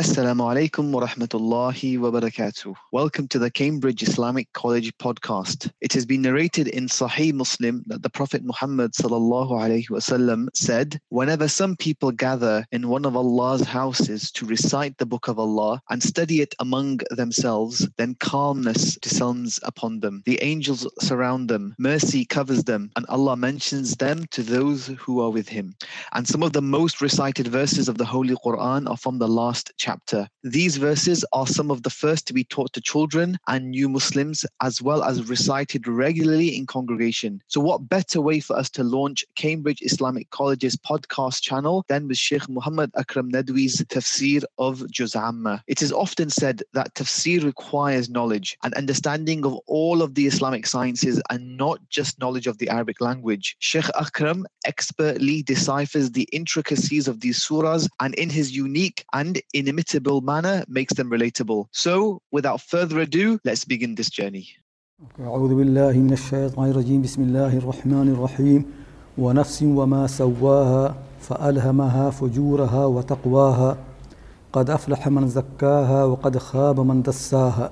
Assalamu alaikum wa rahmatullahi wa barakatuh. Welcome to the Cambridge Islamic College podcast. It has been narrated in Sahih Muslim that the Prophet Muhammad sallallahu alaihi wasallam said, "Whenever some people gather in one of Allah's houses to recite the book of Allah and study it among themselves, then calmness descends upon them. The angels surround them, mercy covers them, and Allah mentions them to those who are with Him." And some of the most recited verses of the Holy Quran are from the last chapter chapter. These verses are some of the first to be taught to children and new Muslims, as well as recited regularly in congregation. So, what better way for us to launch Cambridge Islamic College's podcast channel than with Sheikh Muhammad Akram Nadwi's tafsir of Juz Amma? It is often said that tafsir requires knowledge and understanding of all of the Islamic sciences and not just knowledge of the Arabic language. Sheikh Akram expertly deciphers the intricacies of these surahs and in his unique and inimitable imitable manner makes them relatable. So, without further ado, let's begin this journey. أعوذ بالله من الشيطان الرجيم بسم الله الرحمن الرحيم ونفس وما سواها فألهمها فجورها وتقواها قد أفلح من زكاها وقد خاب من دساها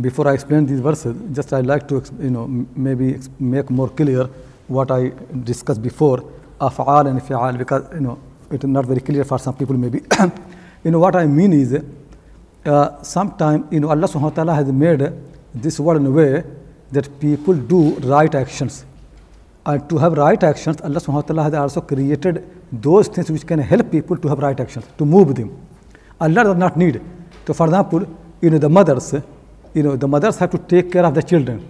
Before I explain these verses, just I'd like to you know maybe make more clear what I discussed before, أفعال and فعال because you know it is not very clear for some people maybe. you know what I mean is, uh, sometime you know Allah subhanahu wa ta'ala has made this world in a way that people do right actions. And to have right actions, Allah subhanahu wa ta'ala has also created those things which can help people to have right actions, to move them. Allah does not need. So for example, you know the mothers, you know the mothers have to take care of the children.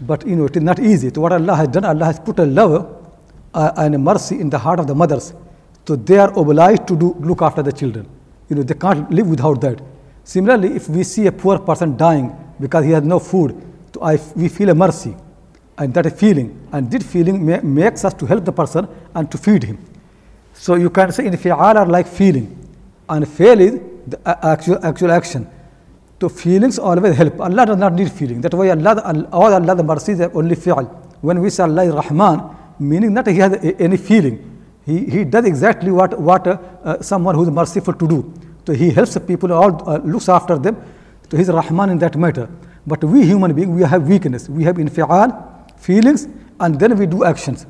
But you know it is not easy. So what Allah has done, Allah has put a love uh, and a mercy in the heart of the mothers so they are obliged to do, look after the children. You know, they can't live without that. Similarly, if we see a poor person dying because he has no food, so I, we feel a mercy and that feeling. And this feeling makes us to help the person and to feed him. So you can say infi'al are like feeling and fail is the uh, actual, actual action. So feelings always help. Allah does not need feeling. That's why Allah, all Allah the mercy is only fi'al. When we say Allah is Rahman, meaning that he has any feeling. He, he does exactly what, what uh, someone who is merciful to do. So he helps the people, all uh, looks after them. So he's Rahman in that matter. But we human beings, we have weakness. We have infi'al, feelings, and then we do actions.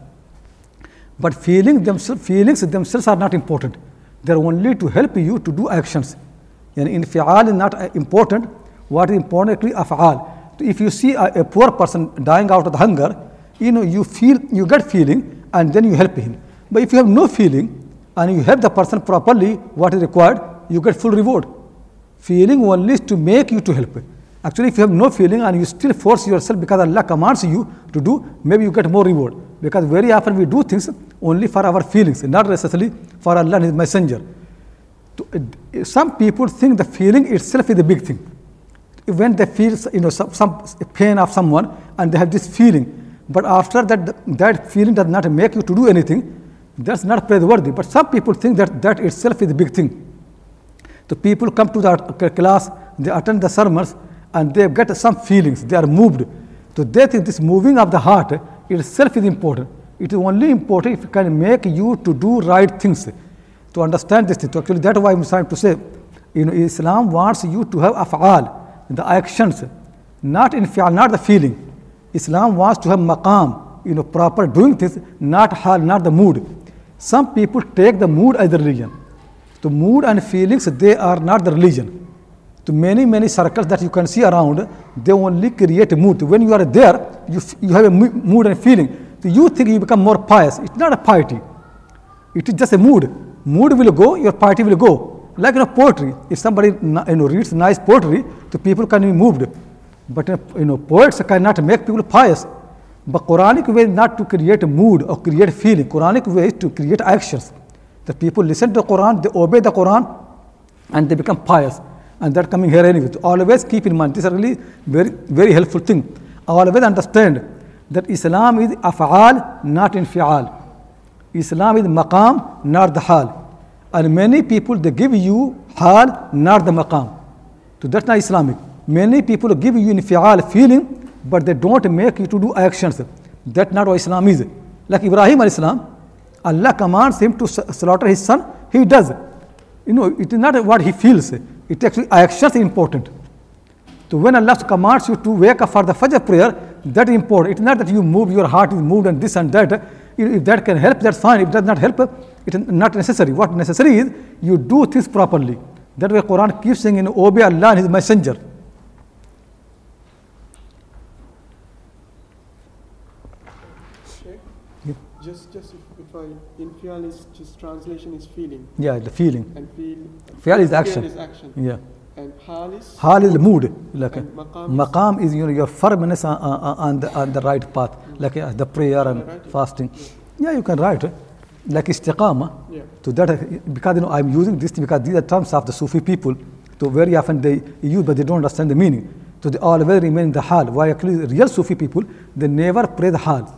But feeling themselves, feelings themselves are not important. They're only to help you to do actions. And infi'al is not uh, important. What is important actually af'al. So if you see a, a poor person dying out of the hunger, you know, you feel, you get feeling, and then you help him. But if you have no feeling and you help the person properly, what is required, you get full reward. Feeling only is to make you to help. Actually, if you have no feeling and you still force yourself because Allah commands you to do, maybe you get more reward. Because very often we do things only for our feelings, not necessarily for Allah and His Messenger. Eh, some people think the feeling itself is a big thing. When they feel you know, some, some pain of someone and they have this feeling, but after that, that feeling does not make you to do anything, that's not praiseworthy. But some people think that that itself is a big thing. The people come to the uh, class, they attend the sermons, and they get some feelings. They are moved. So they think this moving of the heart itself is important. It is only important if it can make you to do right things. To understand this thing. So actually, that's why I'm trying to say, you know, Islam wants you to have af'al, the actions, not infi'al, not the feeling. Islam wants to have maqam, you know, proper doing things, not hal, not the mood. Some people take the mood as the religion. The mood and feelings, they are not the religion. To many, many circles that you can see around, they only create a mood. When you are there, you, you have a mood and feeling. So you think you become more pious. It's not a piety. It is just a mood. Mood will go, your piety will go. Like you know, poetry. If somebody you know, reads nice poetry, the people can be moved. But uh, you know, poets cannot make people pious. But Quranic way is not to create mood or create feeling. Quranic way is to create actions. The people listen to the Quran, they obey the Quran, and they become pious. And that coming here anyway. So always keep in mind, this is really very, very helpful thing. Always understand that Islam is af'al, not infi'al. Islam is maqam, not the hal. And many people, they give you hal, not the maqam. So that's not Islamic. Many people give you infi'al feeling, but they don't make you to do actions. That's not what Islam is. Like Ibrahim al Islam, Allah commands him to slaughter his son, he does. You know, it is not what he feels. It actually actions are important. So when Allah commands you to wake up for the Fajr prayer, that is important. It's not that you move, your heart is moved and this and that. If that can help, that's fine. If it does not help, it is not necessary. What necessary is you do things properly. That way Quran keeps saying, know, obey Allah and His Messenger. Okay. Yeah. Just, just if, if I, infi'al is just translation is feeling, Yeah, the feeling. and feel. Fi'al is action. is action, Yeah. and hal is. Hal is the mood. Like maqam is- maqam is you know your firmness on, on, on, the, on the right path, like uh, the prayer and fasting. Yeah, you can write it. Like istiqama. Yeah. To that, uh, because you know I'm using this because these are terms of the Sufi people. So very often they use, but they don't understand the meaning. So they always remain in the hal. Why actually real Sufi people they never pray the hal.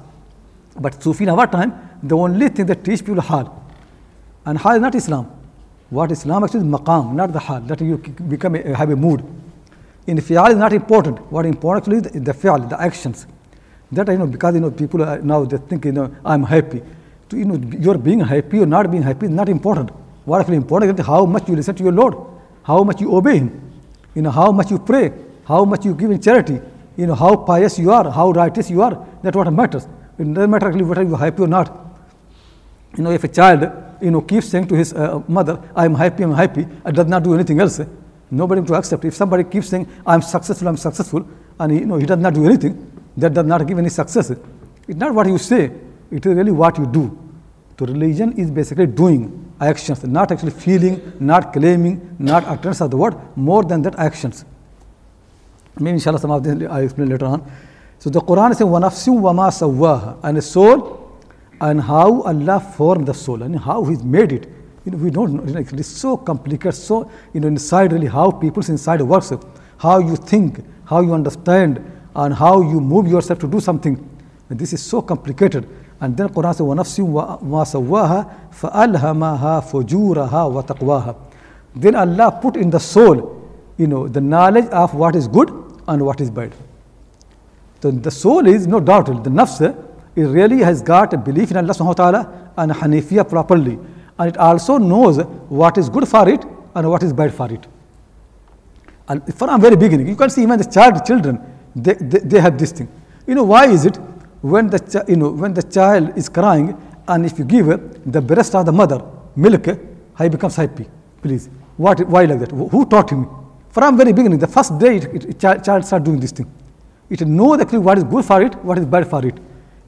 But Sufi in our time, the only thing they teach people hal. And hal is not Islam. What Islam actually is maqam, not the hal, that you become a, have a mood. Infi'al is not important. What important actually is the, the fi'al, the actions. That you know, because you know, people are now they think you know, I'm happy. To, you know, you're being happy or not being happy is not important. What actually important is how much you listen to your Lord, how much you obey Him, you know, how much you pray, how much you give in charity, you know, how pious you are, how righteous you are. That's what matters. It doesn't matter whether you're happy or not. You know, if a child, you know, keeps saying to his uh, mother, I'm happy, I'm happy, and does not do anything else, eh, nobody to accept. If somebody keeps saying, I'm successful, I'm successful, and you know, he does not do anything, that does not give any success. It's not what you say, it is really what you do. So religion is basically doing actions, not actually feeling, not claiming, not utterance of the word, more than that actions. Maybe inshallah some of this I explain later on. So the Quran is saying, وَنَفْسٍ وَمَا سَوَّاهَا And a soul and how Allah formed the soul and how He's made it. You know, we don't know. It's so complicated, so, you know, inside really how people's inside works, how you think, how you understand, and how you move yourself to do something. And this is so complicated. And then Quran says, وَنَفْسٍ وَمَا سَوَّاهَا فَأَلْهَمَهَا فُجُورَهَا وَتَقْوَاهَا Then Allah put in the soul, you know, the knowledge of what is good and what is bad. So the soul is no doubt, the nafs, it really has got a belief in Allah subhanahu wa ta'ala and Hanafiya properly. And it also knows what is good for it and what is bad for it. And from very beginning, you can see even the child, children, they, they, they have this thing. You know, why is it when the, you know, when the child is crying and if you give the breast of the mother milk, he becomes happy, please. What, why like that? Who taught him? From very beginning, the first day, it, it, child, child start doing this thing. It knows actually what is good for it, what is bad for it.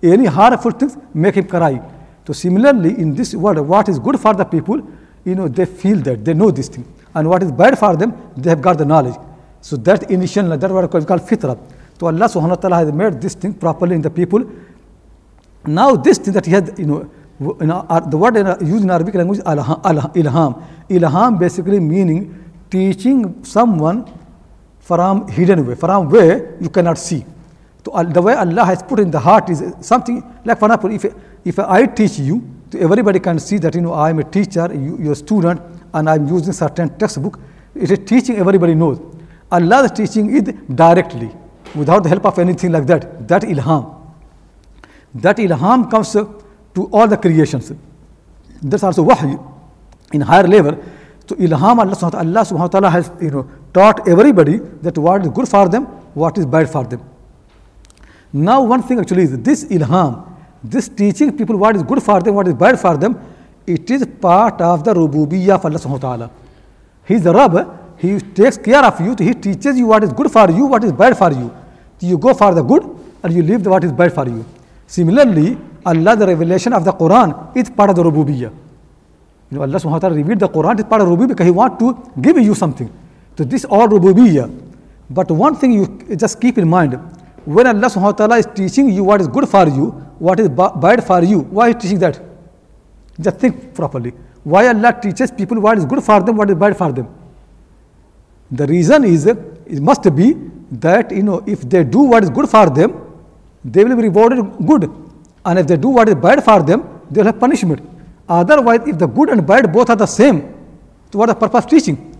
Any harmful things make him cry. So similarly, in this world, what is good for the people, you know, they feel that, they know this thing. And what is bad for them, they have got the knowledge. So that initial, that's what is called fitra. So Allah subhanahu wa ta'ala has made this thing properly in the people. Now this thing that he had, you know, in the word in, used in Arabic language, alha- ilham. Ilham basically meaning teaching someone from hidden way, from where you cannot see. So the way Allah has put in the heart is something like for example, if, if I teach you, everybody can see that you know I am a teacher, you, you're a student, and I'm using certain textbook. It is teaching everybody knows. Allah's teaching is directly, without the help of anything like that. That ilham. That ilham comes uh, to all the creations. That's also wahy in higher level. So ilham Allah subhanahu wa ta'ala has you know taught everybody that what is good for them, what is bad for them. Now one thing actually is this ilham, this teaching people what is good for them, what is bad for them, it is part of the rububiyyah of Allah subhanahu wa ta'ala. He is the Rabb, He takes care of you, He teaches you what is good for you, what is bad for you. You go for the good and you leave the what is bad for you. Similarly, Allah, the revelation of the Quran is part of the rububiyyah. You know, Allah subhanahu wa ta'ala revealed the Quran is part of rububiyyah because He wants to give you something. So this all rububiyyah. But one thing you just keep in mind, when Allah subhanahu wa ta'ala is teaching you what is good for you, what is bad for you, why is teaching that? Just think properly. Why Allah teaches people what is good for them, what is bad for them? The reason is, it must be that you know if they do what is good for them, they will be rewarded good, and if they do what is bad for them, they will have punishment. Otherwise, if the good and bad both are the same, so what is the purpose of teaching?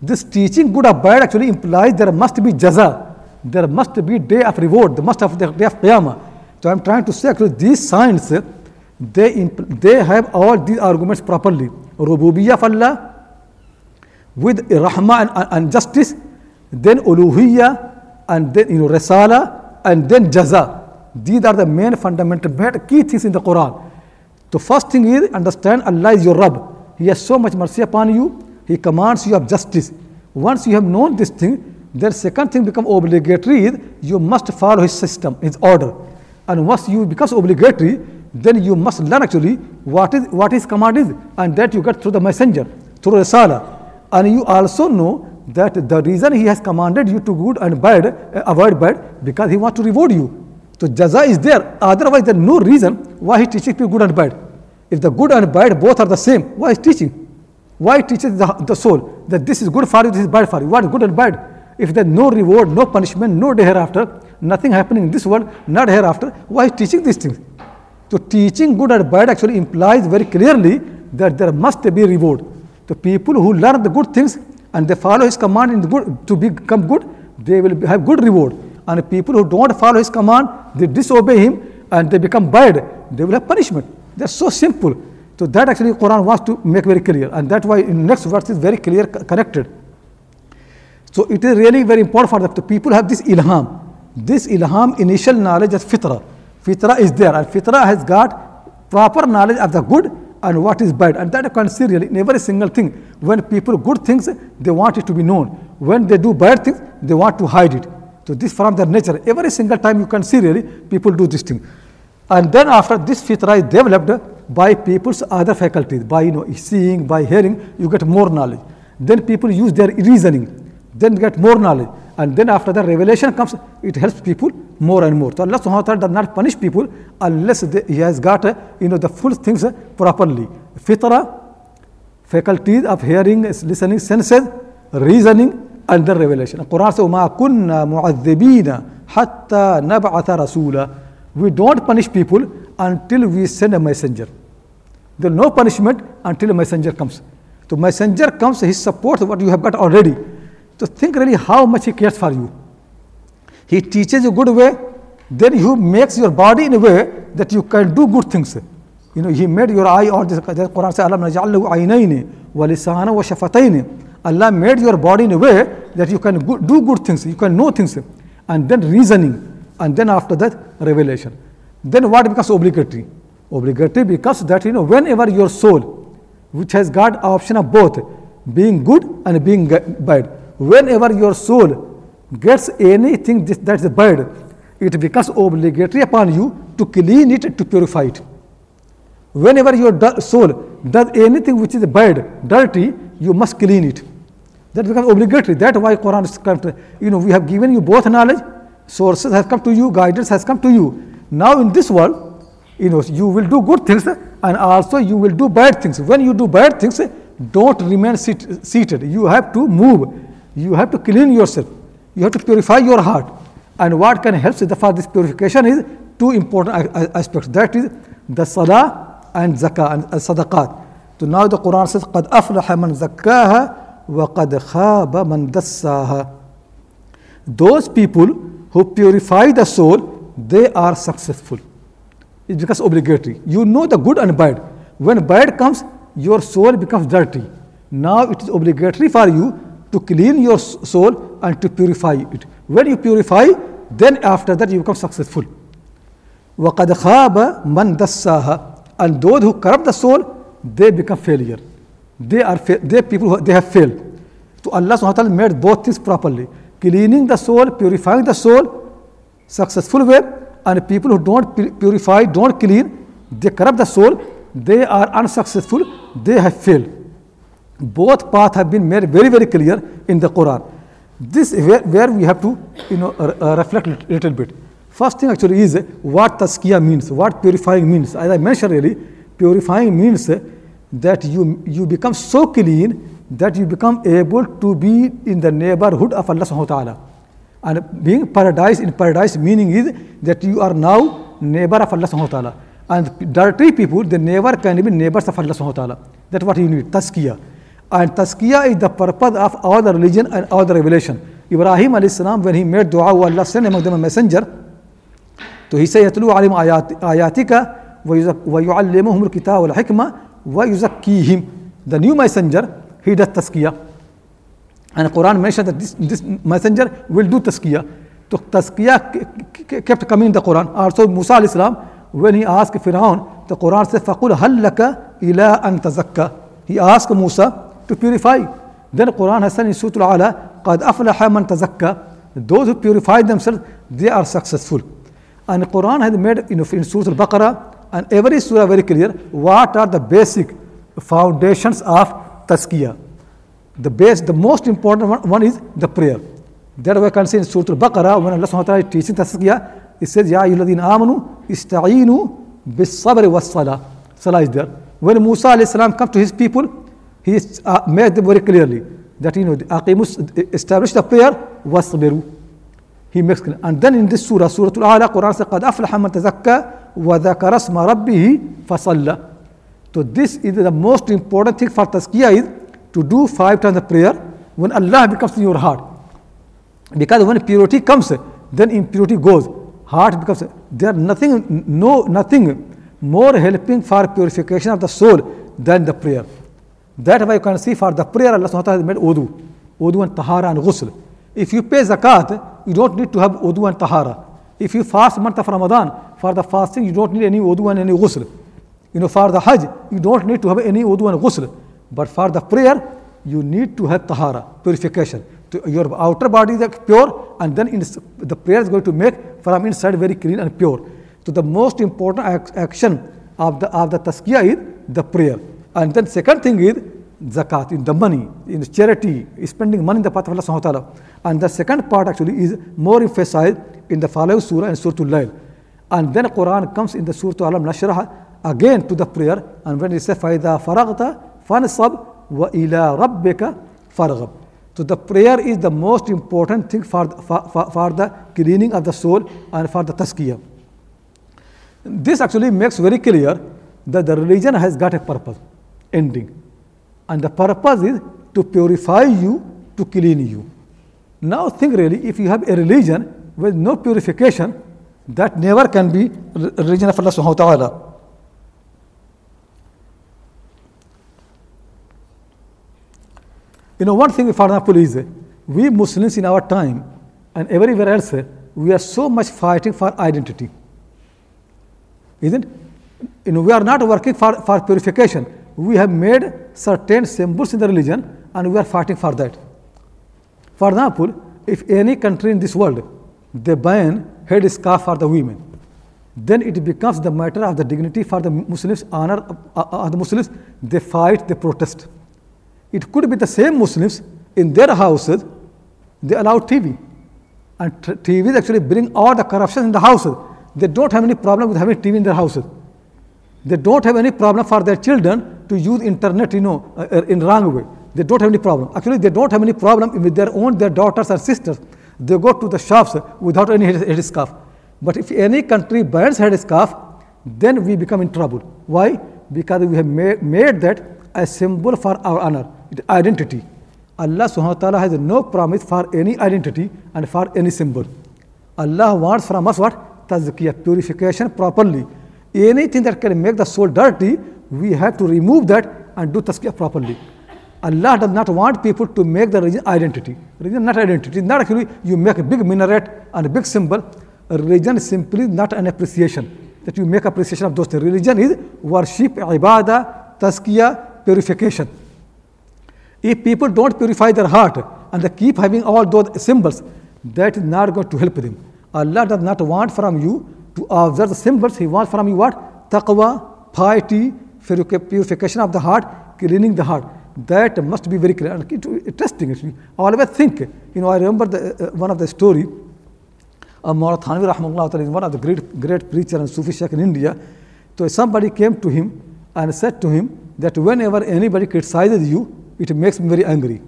This teaching good or bad actually implies there must be jaza, there must be day of reward, there must have the day of qiyamah. So I am trying to say actually these signs, they, they have all these arguments properly. Rububiyyah of Allah with Rahma and, and- justice, then Uluhiyyah, and then you know Risala, and then Jaza. These are the main fundamental key things in the Quran. The first thing is understand Allah is your Rabb. He has so much mercy upon you. He commands you of justice. Once you have known this thing, then second thing become obligatory is you must follow his system, his order. And once you becomes obligatory, then you must learn actually what is what his command is, and that you get through the messenger, through Risala. And you also know that the reason he has commanded you to good and bad, uh, avoid bad, because he wants to reward you. So jaza is there. Otherwise, there is no reason why he teaches people good and bad. If the good and bad both are the same, why is teaching? Why teaches the, the soul that this is good for you, this is bad for you? What is good and bad? If there is no reward, no punishment, no day hereafter, nothing happening in this world, not hereafter, why teaching these things? So teaching good and bad actually implies very clearly that there must be reward. The people who learn the good things and they follow his command in the good to become good, they will have good reward. And people who don't follow his command, they disobey him and they become bad, they will have punishment. That's so simple. So that actually Quran wants to make very clear, and that's why in next verse is very clear connected. So it is really very important for the, people have this ilham. This ilham, initial knowledge is fitra. Fitra is there, and fitra has got proper knowledge of the good and what is bad. And that you can see really in every single thing. When people good things, they want it to be known. When they do bad things, they want to hide it. So this from their nature. Every single time you can see really people do this thing. And then after this fitra is developed by people's other faculties, by you know seeing, by hearing, you get more knowledge. Then people use their reasoning, then get more knowledge. And then after the revelation comes, it helps people more and more. So Allah subhanahu wa ta'ala does not punish people unless they, He has got uh, you know the full things uh, properly. Fitra, faculties of hearing, listening, senses, reasoning, and then revelation. And Quran says, وَمَا كُنَّا مُعَذِّبِينَ حَتَّى نَبْعَثَ رَسُولًا we don't punish people until we send a messenger. There is no punishment until a messenger comes. So messenger comes, he supports what you have got already. So think really how much he cares for you. He teaches you good way, then he makes your body in a way that you can do good things. You know, he made your eye, or the Quran says, Alam naj'al lahu aynayni wa wa shafatayn." Allah made your body in a way that you can do good things, you can know things, and then reasoning, and then after that revelation. Then what becomes obligatory? Obligatory because that you know whenever your soul, which has got option of both, being good and being bad, whenever your soul gets anything that is bad, it becomes obligatory upon you to clean it, to purify it. Whenever your soul does anything which is bad, dirty, you must clean it. That becomes obligatory. That's why Quran is you know, we have given you both knowledge, sources has come to you, guidance has come to you. Now in this world, you know, you will do good things and also you will do bad things. When you do bad things, don't remain sit, seated. You have to move. You have to clean yourself. You have to purify your heart. And what can help for this purification is two important a- a- aspects. That is the salah and zakah and uh, sadaqat. So now the Quran says, قَدْ أَفْلَحَ مَنْ زَكَّاهَا وَقَدْ خَابَ مَنْ دَسَّاهَا Those people who purify the soul, they are successful. It becomes obligatory. You know the good and bad. When bad comes, your soul becomes dirty. Now it is obligatory for you to clean your s- soul and to purify it. When you purify, then after that you become successful. وَقَدْ خَابَ مَنْ دَسَّاهَا And those who corrupt the soul, they become failure. They are fa- they people who they have failed. So Allah subhanahu wa ta'ala made both things properly. Cleaning the soul, purifying the soul, successful way, and people who don't purify, don't clean, they corrupt the soul, they are unsuccessful, they have failed. Both paths have been made very, very clear in the Quran. This is where, where we have to you know, uh, uh, reflect a little bit. First thing actually is what tazkiyah means, what purifying means. As I mentioned really, purifying means that you, you become so clean that you become able to be in the neighborhood of Allah subhanahu wa ta'ala. And being paradise in paradise meaning is that you are now neighbor of Allah subhanahu wa ta'ala. And dirty people, they never can be neighbors of Allah subhanahu wa ta'ala. That's what you need, tazkiyah. And tazkiyah is the purpose of all the religion and all the revelation. Ibrahim al-salam when he made dua, Allah sent among them a messenger. So he said, يَتْلُوا عَلِمْ آيَاتِكَ وَيُعَلِّمُهُمُ الْكِتَابَ وَالْحِكْمَةِ وَيُزَكِّيهِمْ The new messenger, he does tazkiyah. And the Quran mentioned that this, this messenger will do tazkiyah. So tazkiyah kept coming in the Quran. Also Musa al-Islam, when he asked Firaun, the Quran says, فَقُلْ هَلَّكَ إِلَىٰ أَن تَزَكَّى He asked Musa to purify. Then Quran has said in Surah Al-Ala, قَدْ أَفْلَحَ مَن تَزَكَّى Those who purify themselves, they are successful. And the Quran has made you know, in Surah Al-Baqarah and every surah very clear what are the basic foundations of tazkiyah. The base, the most important one, one is the prayer. That we can see in Surah Al-Baqarah when Allah subhanahu wa ta'ala is teaching tazkiyah, it says, Ya ayyuhalladhina amanu ista'inu bis sabri was salah. Salah is there. When Musa alayhi salam comes to his people, he uh, made them very clearly that you know aqimus establish the prayer wasbiru. He makes clear. And then in this surah, Surah Al-Ala, Quran says, قَدْ أَفْلَحَ مَنْ تَزَكَّى وَذَكَرَ اسْمَ رَبِّهِ فَصَلَّى so this is the most important thing for tazkiyah is to do five times the prayer when Allah becomes in your heart. Because when purity comes, then impurity goes. Heart becomes there nothing no nothing more helping for purification of the soul than the prayer. That why you can see for the prayer Allah ta'ala has made wudu. Wudu and tahara and ghusl. If you pay zakat, you don't need to have wudu and tahara. If you fast month of Ramadan, for the fasting you don't need any wudu and any ghusl. You know, for the hajj, you don't need to have any wudu and ghusl. But for the prayer, you need to have tahara, purification. To your outer body is pure, and then in the prayer is going to make from inside very clean and pure. So the most important action of the of the tazkiyah is the prayer. And then second thing is zakat, in the money, in the charity, spending money in the path of Allah subhanahu wa ta'ala. And the second part actually is more emphasized in the following surah and surah al-Layl. And then Quran comes in the surah Alam Nashrah again to the prayer. And when it says, فَإِذَا فَرَغْتَ فَانْصَبْ وَإِلَىٰ رَبِّكَ فَارْغَبْ So the prayer is the most important thing for, for, for, for the cleaning of the soul and for the tazkiyah. This actually makes very clear that the religion has got a purpose, ending. And the purpose is to purify you, to clean you. Now think really, if you have a religion with no purification, that never can be religion of Allah subhanahu wa ta'ala. You know, one thing, for example, is we Muslims in our time and everywhere else, we are so much fighting for identity. Isn't You know, we are not working for, for purification. We have made certain symbols in the religion and we are fighting for that. For example, if any country in this world, they ban head scarf for the women, then it becomes the matter of the dignity for the Muslims, honor of the Muslims. They fight, they protest. It could be the same Muslims in their houses, they allow TV. And TVs actually bring all the corruption in the houses. They don't have any problem with having TV in their houses. They don't have any problem for their children to use internet, you know, uh, in wrong way. They don't have any problem. Actually, they don't have any problem with their own, their daughters and sisters. They go to the shops without any headscarf. But if any country bans headscarf, then we become in trouble. Why? Because we have made, made that a symbol for our honor, identity. Allah subhanahu wa ta'ala has no promise for any identity and for any symbol. Allah wants from us what? Tazkiyah, purification properly. Anything that can make the soul dirty, we have to remove that and do tazkiyah properly. Allah does not want people to make the religion identity. Religion not identity. Not actually you make a big minaret and a big symbol. Religion is simply not an appreciation. That you make appreciation of those things. Religion is worship, ibadah, tazkiyah, purification. If people don't purify their heart and they keep having all those symbols, that is not going to help them. Allah does not want from you to observe the symbols. He wants from you what? Taqwa, piety, purification of the heart, cleaning the heart. That must be very clear and interesting. Actually, always think. You know, I remember the, uh, one of the story. Uh, Mawlana Thanvi Rahmullah is one of the great great preacher and Sufi in India. So somebody came to him and said to him that whenever anybody criticizes you, it makes me very angry.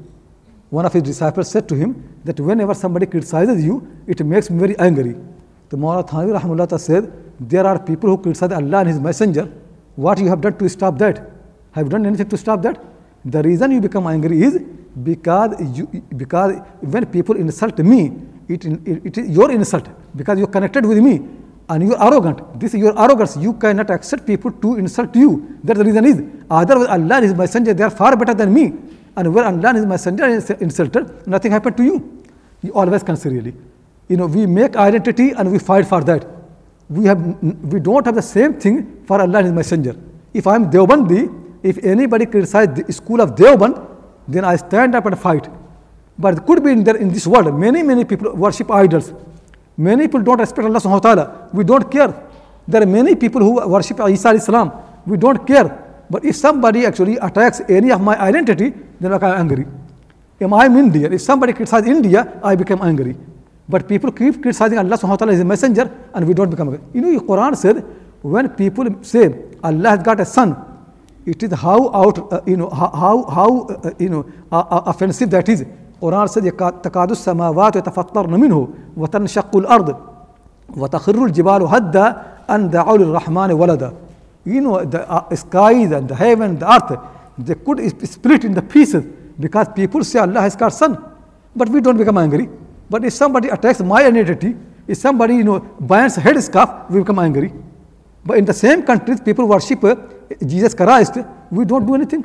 One of his disciples said to him that whenever somebody criticizes you, it makes me very angry. The Mawlana Thanvi Rahmullah said, there are people who criticize Allah and His Messenger. What you have done to stop that? Have you done anything to stop that? The reason you become angry is because you, because when people insult me, it, it, it is your insult because you're connected with me. And you're arrogant. This is your arrogance. You cannot accept people to insult you. That's the reason is. Otherwise, Allah and His Messenger, they are far better than me. And where Allah and His Messenger is insulted, nothing happened to you. You always consider really. You know, we make identity and we fight for that. We have, we don't have the same thing for Allah and His Messenger. If I am Deobandi, if anybody criticizes the school of Deoband, then I stand up and fight. But it could be in, there, in this world, many, many people worship idols. Many people don't respect Allah subhanahu wa ta'ala. We don't care. There are many people who worship Isa Islam. We don't care. But if somebody actually attacks any of my identity, then I am angry. If I am Indian, if somebody criticizes India, I become angry. But people keep criticizing Allah subhanahu wa ta'ala as a messenger and we don't become angry. You know, the Quran said, when people say Allah has got a son, it is how out, uh, you know, how, how, uh, you know, uh, uh, offensive that is. Quran said تكاد السماوات يتفطرن منه وتنشق الأرض وتخر الجبال هدا أن دعوا للرحمن ولدا you know the uh, skies and the heaven the earth they could split in the pieces because people say Allah has got son but we don't become angry but if somebody attacks my identity if somebody you know burns head scarf we become angry but in the same countries people worship uh, Jesus Christ we don't do anything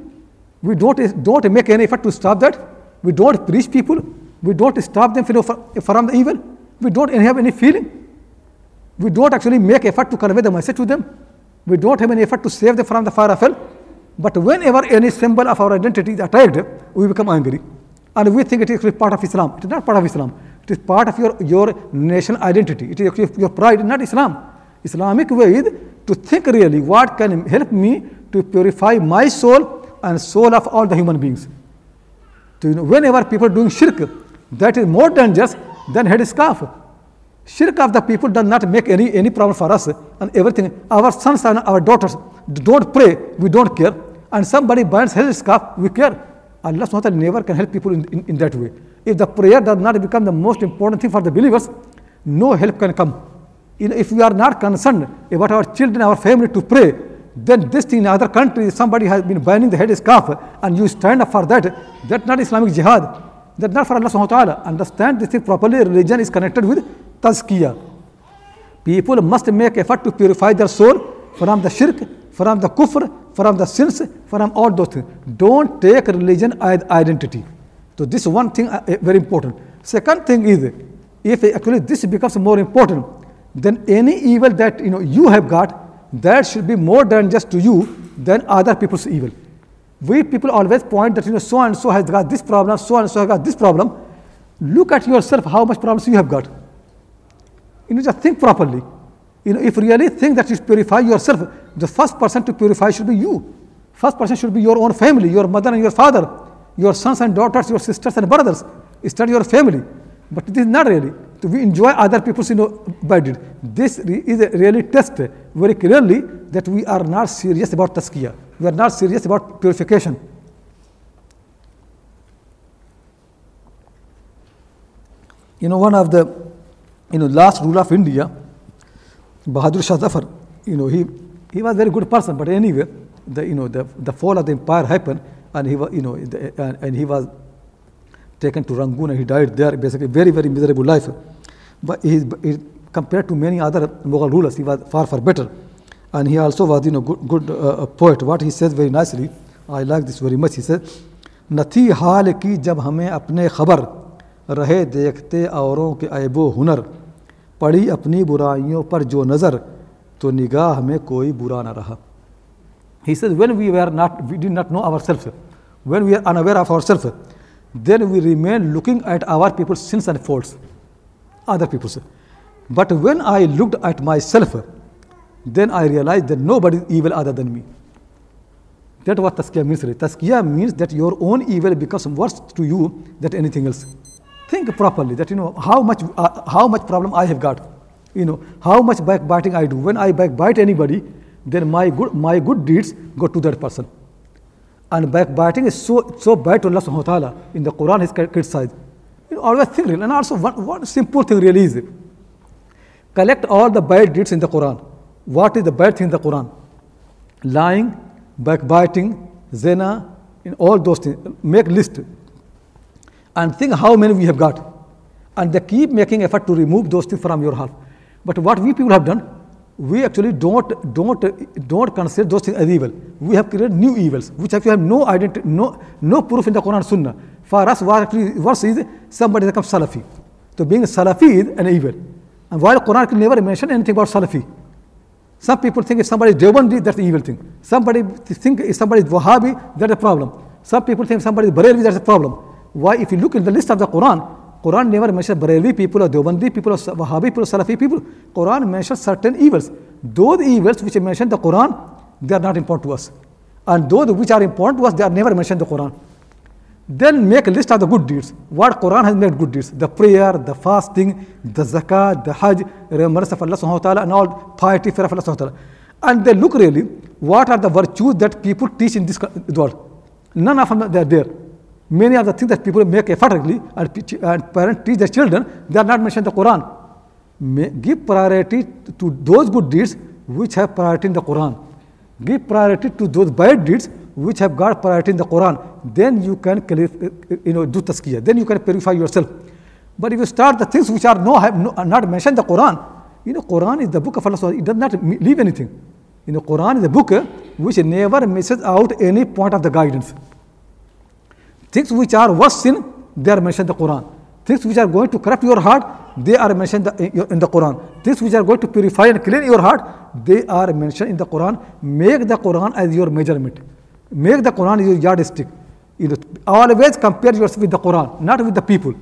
we don't don't make any effort to stop that we don't preach people. We don't stop them from the evil. We don't have any feeling. We don't actually make effort to convey the message to them. We don't have any effort to save them from the fire of hell. But whenever any symbol of our identity is attacked, we become angry. And we think it is part of Islam. It is not part of Islam. It is part of your, your nation identity. It is actually your pride, not Islam. Islamic way is to think really what can help me to purify my soul and soul of all the human beings. So, you know, whenever people doing shirk, that is more dangerous than head scarf. Shirk of the people does not make any, any problem for us and everything. Our sons and our daughters don't pray, we don't care. And somebody burns head scarf, we care. Allah SWT never can help people in, in, in that way. If the prayer does not become the most important thing for the believers, no help can come. If we are not concerned about our children, our family to pray, then this thing in other countries, somebody has been burning the head scarf and you stand up for that, that's not Islamic jihad. That's not for Allah subhanahu wa ta'ala. Understand this thing properly, religion is connected with tazkiyah. People must make effort to purify their soul from the shirk, from the kufr, from the sins, from all those things. Don't take religion as identity. So this one thing uh, very important. Second thing is, if actually this becomes more important, then any evil that you know you have got, that should be more dangerous to you than other people's evil. We people always point that you know so and so has got this problem, so and so has got this problem. Look at yourself how much problems you have got. You know, just think properly. You know, if really think that you purify yourself, the first person to purify should be you. First person should be your own family, your mother and your father, your sons and daughters, your sisters and brothers. Start your family. But this is not really we enjoy other people's you know, deed. This is a really test very clearly that we are not serious about tazkiyah. We are not serious about purification. You know, one of the you know last ruler of India, Bahadur Shah Zafar, you know, he, he was a very good person, but anyway, the you know the, the fall of the empire happened, and he was you know the, and he was taken to Rangoon and he died there, basically very, very miserable life But he, he, compared to many other Mughal rulers, he was far, far better. And he also was, you know, good, good uh, poet. What he says very nicely, I like this very much. He said, नथी हाल की जब हमें अपने खबर रहे देखते औरों के ऐबो हुनर पड़ी अपनी बुराइयों पर जो नज़र तो निगाह में कोई बुरा न रहा He says, when we were not, we did not know ourselves, when we are unaware of ourselves, then we remain looking at our people's sins and faults Other people's. But when I looked at myself, then I realized that nobody is evil other than me. That's what tazkiyah means. Tazkiyah means that your own evil becomes worse to you than anything else. Think properly that you know how much uh, how much problem I have got. You know how much backbiting I do. When I backbite anybody, then my good my good deeds go to that person. And backbiting is so so bad to Allah subhanahu wa ta'ala. In the Quran is criticized. Always think. And also, one, simple thing really is collect all the bad deeds in the Quran. What is the bad thing in the Quran? Lying, backbiting, zina, in all those things. Make list and think how many we have got. And they keep making effort to remove those things from your heart. But what we people have done, we actually don't don't don't consider those things as evil. We have created new evils, which actually have no identity, no no proof in the Quran Sunnah. For us, worse is somebody becomes Salafi. So being Salafi is an evil. And while Quran can never mention anything about Salafi. Some people think if somebody is Deobandi, that's the evil thing. Somebody think if somebody is Wahhabi, that's a problem. Some people think somebody is Barelvi, that's a problem. Why? If you look in the list of the Quran, Quran never mentions Barelvi people or Deobandi people or Wahhabi people or Salafi people. Quran mentions certain evils. Those evils which are mentioned in the Quran, they are not important to us. And those which are important to us, they are never mentioned in the Quran. Then make a list of the good deeds. What Quran has made good deeds? The prayer, the fasting, the zakat, the hajj, remembrance of Allah subhanahu wa ta'ala, and all piety, fear of Allah subhanahu wa ta'ala. And they look really, what are the virtues that people teach in this world? None of them they are there. Many of the things that people make effortlessly and, and parents teach their children, they are not mentioned in the Quran. May, give priority to those good deeds which have priority in the Quran. Give priority to those bad deeds which have got priority in the Quran, then you can you know, do tazkiyah, then you can purify yourself. But if you start the things which are no, have no, not mentioned in the Quran, you know, Quran is the book of Allah, it does not leave anything. You know, Quran is a book eh, which never misses out any point of the guidance. Things which are worse sin, they are mentioned in the Quran. Things which are going to corrupt your heart, they are mentioned in the Quran. Things which are going to purify and clean your heart, they are mentioned in the Quran. Make the Quran as your measurement. Make the Quran your yardstick. You know, always compare yourself with the Quran, not with the people.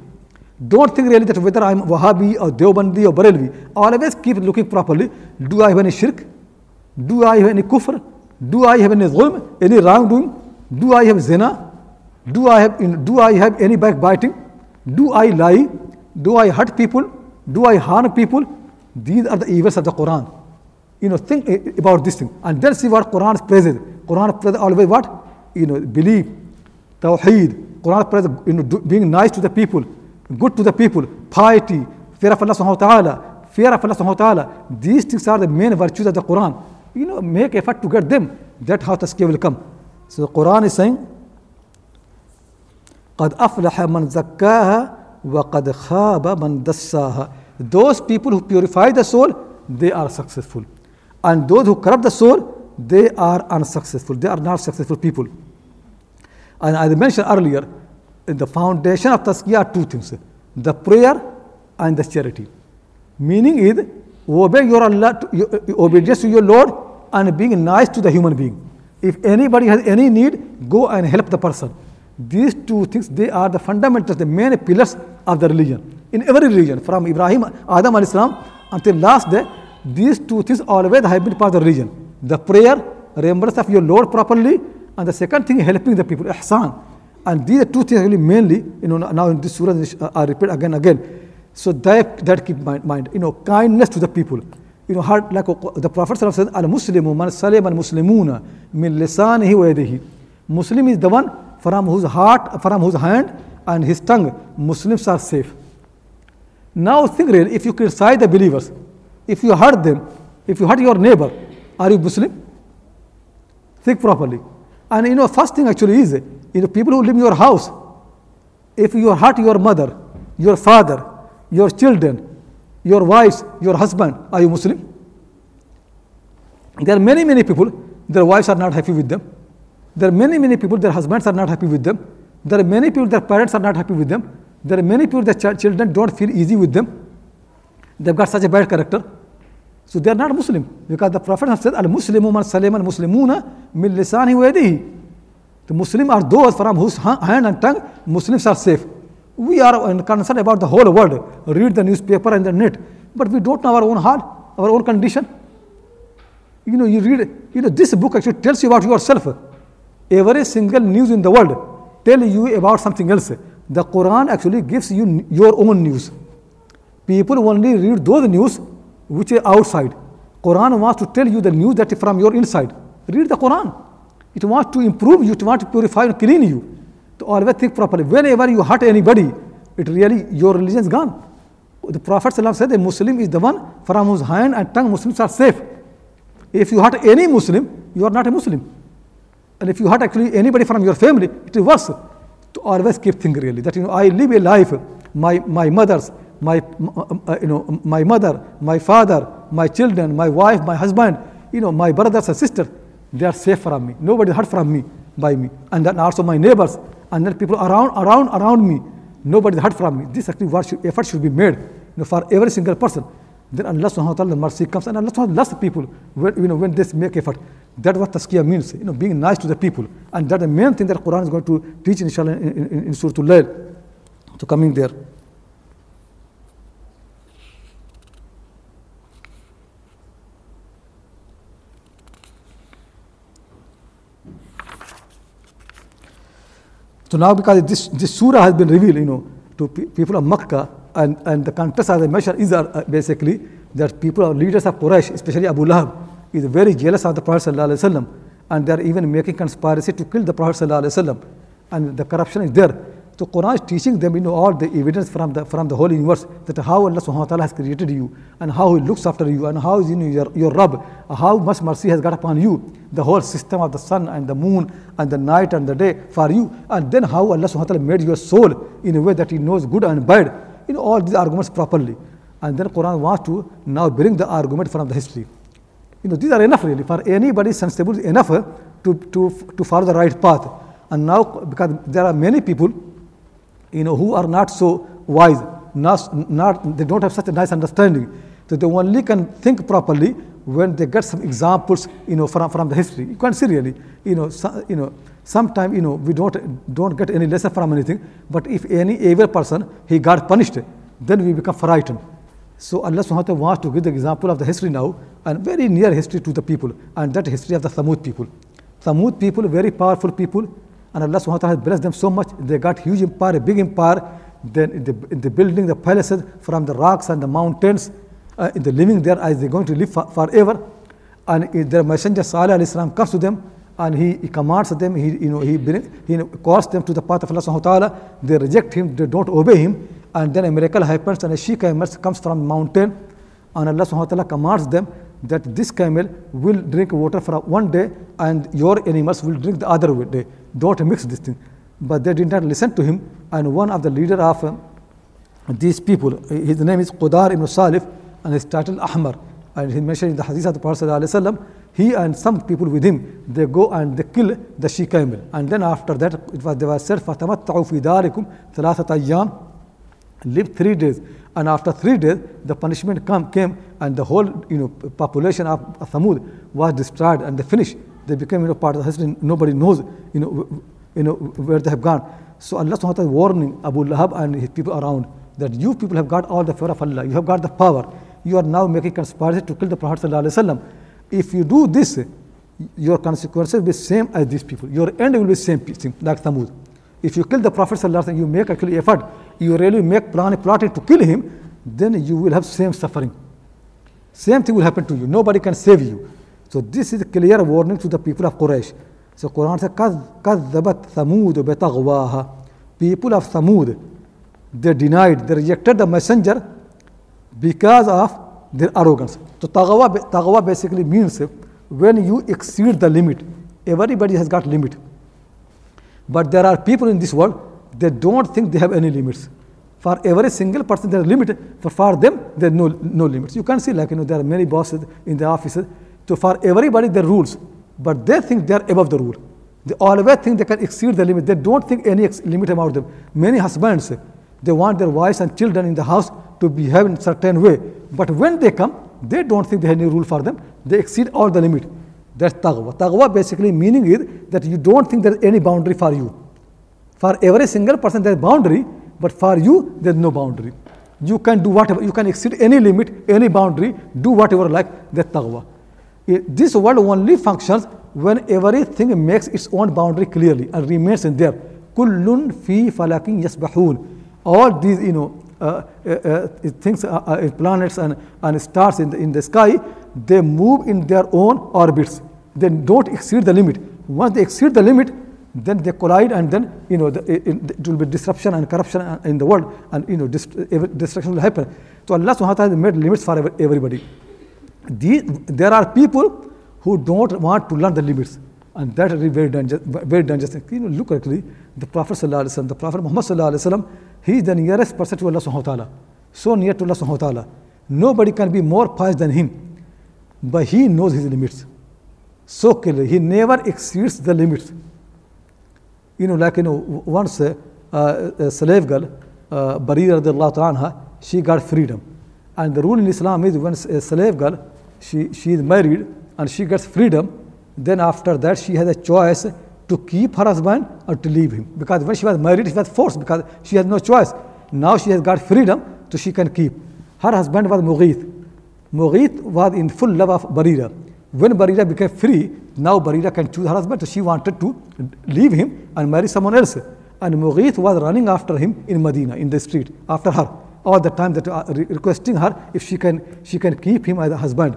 Don't think really that whether I'm Wahhabi or Deobandi or Barelvi. Always keep looking properly. Do I have any shirk? Do I have any kufr? Do I have any zulm, any wrongdoing? Do I have zina? Do I have, do I have any backbiting? Do I lie? Do I hurt people? Do I harm people? These are the evils of the Quran. You know, think about this thing. And then see what Quran praises. Quran praises always what? You know, belief, tawheed. Quran praises, you know, do, being nice to the people, good to the people, piety, fear of Allah subhanahu wa ta'ala, fear of Allah subhanahu wa ta'ala. These things are the main virtues of the Quran. You know, make effort to get them. That's how tazkiyah will come. So the Quran is saying, قد أفلح من زكاها وقد خاب من دساها those people who purify the soul they are successful and those who corrupt the soul they are unsuccessful. They are not successful people. And as I mentioned earlier in the foundation of tazkiyah are two things the prayer and the charity. Meaning is obey your Allah obedience to your Lord and being nice to the human being. If anybody has any need go and help the person. These two things, they are the fundamentals, the main pillars of the religion. In every religion, from Ibrahim, Adam al Islam until last day, these two things always have been part of the religion. The prayer, remembrance of your Lord properly, and the second thing, helping the people, ihsan. And these are two things really mainly, you know, now in this surah, uh, I repeat again and again. So that, that keep mind, mind, you know, kindness to the people. You know, heart, like uh, the Prophet said, Al-Muslimu man salim al-Muslimuna min lisanihi wa yadihi. Muslim is the one from whose heart, from whose hand and his tongue Muslims are safe. Now think really, if you criticize the believers, if you hurt them, if you hurt your neighbor, are you Muslim? Think properly. And you know, first thing actually is, you know, people who live in your house, if you hurt your mother, your father, your children, your wives, your husband, are you Muslim? There are many, many people, their wives are not happy with them. There are many, many people, their husbands are not happy with them. There are many people, their parents are not happy with them. There are many people, their ch- children don't feel easy with them. They've got such a bad character. So they are not Muslim. Because the Prophet has said, Al-Muslimu man salim al-Muslimuna min lisani wa. The Muslim are those from whose hand and tongue Muslims are safe. We are concerned about the whole world. Read the newspaper and the net. But we don't know our own heart, our own condition. You know, you read, you know, this book actually tells you about yourself every single news in the world tell you about something else. The Quran actually gives you your own news. People only read those news which is outside. Quran wants to tell you the news that is from your inside. Read the Quran. It wants to improve you, it wants to purify and clean you. To always think properly. Whenever you hurt anybody, it really your religion is gone. The Prophet said a Muslim is the one from whose hand and tongue Muslims are safe. If you hurt any Muslim, you are not a Muslim. And if you hurt actually anybody from your family, it is worse. To always keep thinking really that you know I live a life, my, my mothers, my, uh, you know, my mother, my father, my children, my wife, my husband, you know, my brothers and sisters, they are safe from me. Nobody hurt from me, by me. And then also my neighbors, and then people around, around, around me. Nobody hurt from me. This actually should, effort should be made you know, for every single person. Then Allah subhanahu wa ta'ala, mercy comes, and Allah loves people when, you know, when they make effort. That's what tazkiyah means, you know, being nice to the people. And that's the main thing that Quran is going to teach inshallah in, in, in Surah Al-Layl. So coming there. So now because this, this surah has been revealed, you know, to pe- people of Makkah, and, and the context as I mentioned is uh, basically that people, are leaders of Quraysh, especially Abu Lahab, is very jealous of the Prophet wasallam, and they are even making conspiracy to kill the Prophet wasallam, and the corruption is there. So Quran is teaching them, you know, all the evidence from the from the whole universe that how Allah subhanahu wa ta'ala has created you and how He looks after you and how is you know, your, your Rabb, how much mercy has got upon you, the whole system of the sun and the moon and the night and the day for you, and then how Allah subhanahu wa ta'ala made your soul in a way that He knows good and bad, you know, all these arguments properly. And then Quran wants to now bring the argument from the history. You know, these are enough really for anybody sensible enough to, to, to follow the right path. And now, because there are many people, you know, who are not so wise, not, not, they don't have such a nice understanding. So they only can think properly when they get some examples, you know, from, from the history. You can see really, you know, so, you know, sometimes, you know, we don't, don't get any lesson from anything, but if any evil person, he got punished, then we become frightened. So Allah subhanahu wa ta'ala wants to give the example of the history now and very near history to the people and that history of the Samud people. Samud people, very powerful people and Allah subhanahu wa ta'ala blessed them so much. They got huge empire, big empire. Then in the, in the building the palaces from the rocks and the mountains, uh, in the living there as they're going to live for, forever. And their messenger Salih alayhi salam comes to them and he, he commands them, he, you know, he, he calls them to the path of Allah subhanahu wa ta'ala. They reject him, they don't obey him and then a miracle happens and a she camel comes from the mountain and Allah subhanahu wa ta'ala commands them that this camel will drink water for one day and your animals will drink the other day. Don't mix this thing. But they did not listen to him and one of the leader of uh, these people, his name is Qudar ibn Salif and his title Ahmar and he mentioned in the hadith of the Prophet ﷺ, he and some people with him, they go and they kill the she camel. And then after that, it was, they were said, فَتَمَتَّعُوا فِي دَارِكُمْ ثَلَاثَةَ أَيَّامٍ lived three days and after three days the punishment come, came and the whole you know population of Thamud was destroyed and they finished. They became you know part of the history. Nobody knows you know you know where they have gone. So Allah subhanahu wa ta'ala warning Abu Lahab and his people around that you people have got all the fear of Allah. You have got the power. You are now making conspiracy to kill the Prophet sallallahu alaihi wasallam. If you do this your consequences will be same as these people. Your end will be same like Thamud if you kill the Prophet and you make actually effort, you really make plan, plotting to kill him, then you will have same suffering. Same thing will happen to you. Nobody can save you. So this is a clear warning to the people of Quraysh. So Quran says, كذبت ثمود بتغواها. People of Samud, they denied, they rejected the messenger because of their arrogance. So taghwa basically means when you exceed the limit, everybody has got limit. But there are people in this world they don't think they have any limits. For every single person, there are limits. For, for them, there are no, no limits. You can see, like, you know, there are many bosses in the offices. So for everybody, there are rules. But they think they are above the rule. They always think they can exceed the limit. They don't think any limit about them. Many husbands, they want their wives and children in the house to behave in a certain way. But when they come, they don't think they have any rule for them. They exceed all the limit. That's taghwa. Taghwa basically meaning is that you don't think there is any boundary for you. For every single person there is boundary, but for you there is no boundary. You can do whatever, you can exceed any limit, any boundary, do whatever like that taghwa. This world only functions when everything makes its own boundary clearly and remains in there. Kullun fi falakin yasbahun. All these, you know, uh, uh, uh, things, planets and, and stars in the, in the sky, they move in their own orbits. They don't exceed the limit. Once they exceed the limit, then they collide and then you know the, it, it, will be disruption and corruption in the world and you know dist destruction will happen so allah subhanahu wa ta'ala made limits for everybody These, there are people who don't want to learn the limits and that is very dangerous very dangerous you know look actually the prophet sallallahu the prophet muhammad sallallahu he is the nearest person to allah subhanahu wa ta'ala so near to Allah subhanahu wa ta'ala. Nobody can be more pious than him, but he knows his limits. So clearly, he never exceeds the limits. You know, like you know, once uh, uh, a slave girl, uh, Barira anha, she got freedom. And the rule in Islam is when a slave girl, she, she is married and she gets freedom, then after that she has a choice to keep her husband or to leave him. Because when she was married, she was forced because she has no choice. Now she has got freedom, so she can keep. Her husband was Mughith. Mughith was in full love of Barira. When Barira became free, now Barira can choose her husband, so she wanted to leave him and marry someone else. And Mughith was running after him in Medina, in the street, after her, all the time that uh, requesting her if she can, she can keep him as a husband.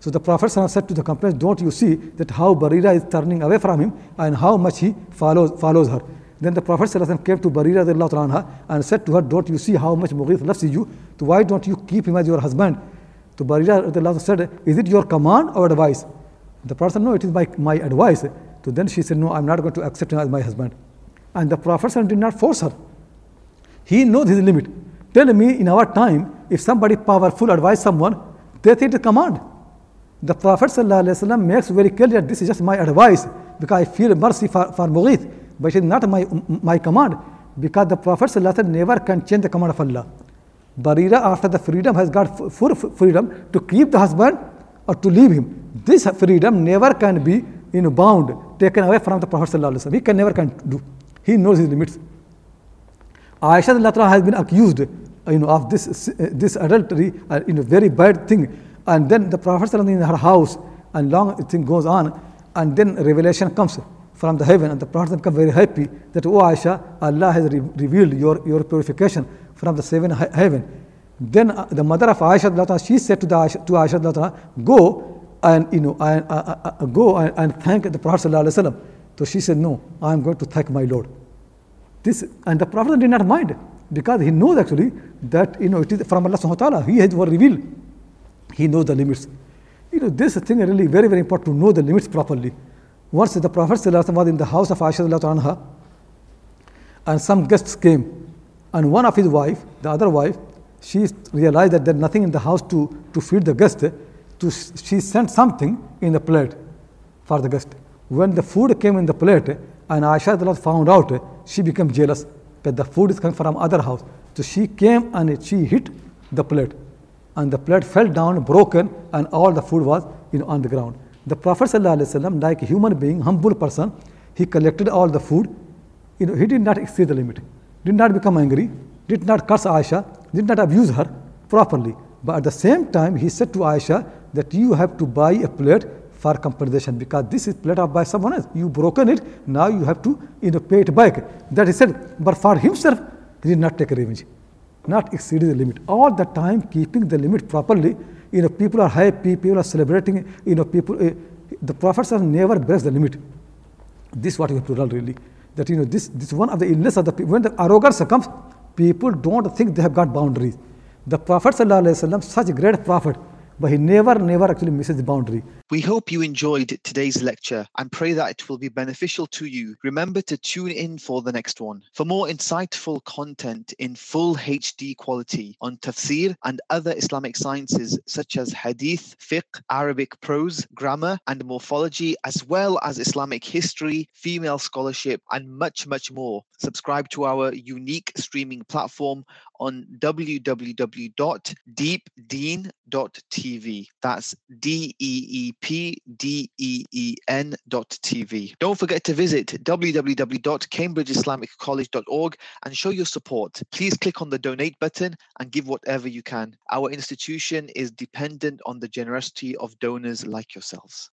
So the Prophet said to the companions, Don't you see that how Barira is turning away from him and how much he follows, follows her? Then the Prophet came to Barira and said to her, Don't you see how much Mughith loves you? So why don't you keep him as your husband? So Barira said, Is it your command or advice? The said, No, it is my, my advice. So then she said, No, I'm not going to accept him as my husband. And the Prophet did not force her. He knows his limit. Tell me, in our time, if somebody powerful advise someone, they think it's command. The Prophet makes very clear that this is just my advice because I feel mercy for, for Mughith, but it is not my, my command because the Prophet never can change the command of Allah. Barira, after the freedom, has got full freedom to keep the husband or to leave him. This freedom never can be in bound, taken away from the Prophet. He can never can do. He knows his limits. Aisha Latra has been accused you know, of this, this adultery, uh, you know, very bad thing. And then the Prophet is in her house, and long thing goes on, and then revelation comes from the heaven, and the Prophet becomes very happy that, O Aisha, Allah has re revealed your, your purification from the seven he heaven. Then uh, the mother of Aisha, she said to, the Aisha, to Aisha, go and you know, and, uh, uh, uh, go and, and, thank the Prophet So she said, no, I am going to thank my Lord. This and the Prophet did not mind because he knows actually that you know it is from Allah subhanahu wa ta'ala. He has revealed. He knows the limits. You know, this thing really very, very important to know the limits properly. Once the Prophet was in the house of Aisha and some guests came, and one of his wife, the other wife, she realized that there's nothing in the house to, to feed the guest. To, she sent something in the plate for the guest. When the food came in the plate, and Aisha found out, she became jealous that the food is coming from other house. So she came and she hit the plate. And the plate fell down, broken, and all the food was you know, on the ground. The Prophet ﷺ, like a human being, humble person, he collected all the food. You know, he did not exceed the limit, did not become angry, did not curse Aisha, did not abuse her properly. But at the same time, he said to Aisha that you have to buy a plate for compensation because this is plate up by someone else. You broken it, now you have to you know, pay it back. That he said, but for himself, he did not take revenge, not exceeding the limit. All the time keeping the limit properly, you know, people are happy, people are celebrating, you know, people, uh, the prophets have never breaks the limit. This is what to learn really. That, you know, this, this one of the illness of the people, when the arrogance comes, people don't think they have got boundaries. The Prophet, such a great prophet, but he never, never actually misses the boundary. We hope you enjoyed today's lecture and pray that it will be beneficial to you. Remember to tune in for the next one. For more insightful content in full HD quality on tafsir and other Islamic sciences such as hadith, fiqh, Arabic prose, grammar, and morphology, as well as Islamic history, female scholarship, and much, much more, subscribe to our unique streaming platform on www.deepdeen.tv. That's D E E pdeen.tv. Don't forget to visit www.cambridgeislamiccollege.org and show your support. Please click on the donate button and give whatever you can. Our institution is dependent on the generosity of donors like yourselves.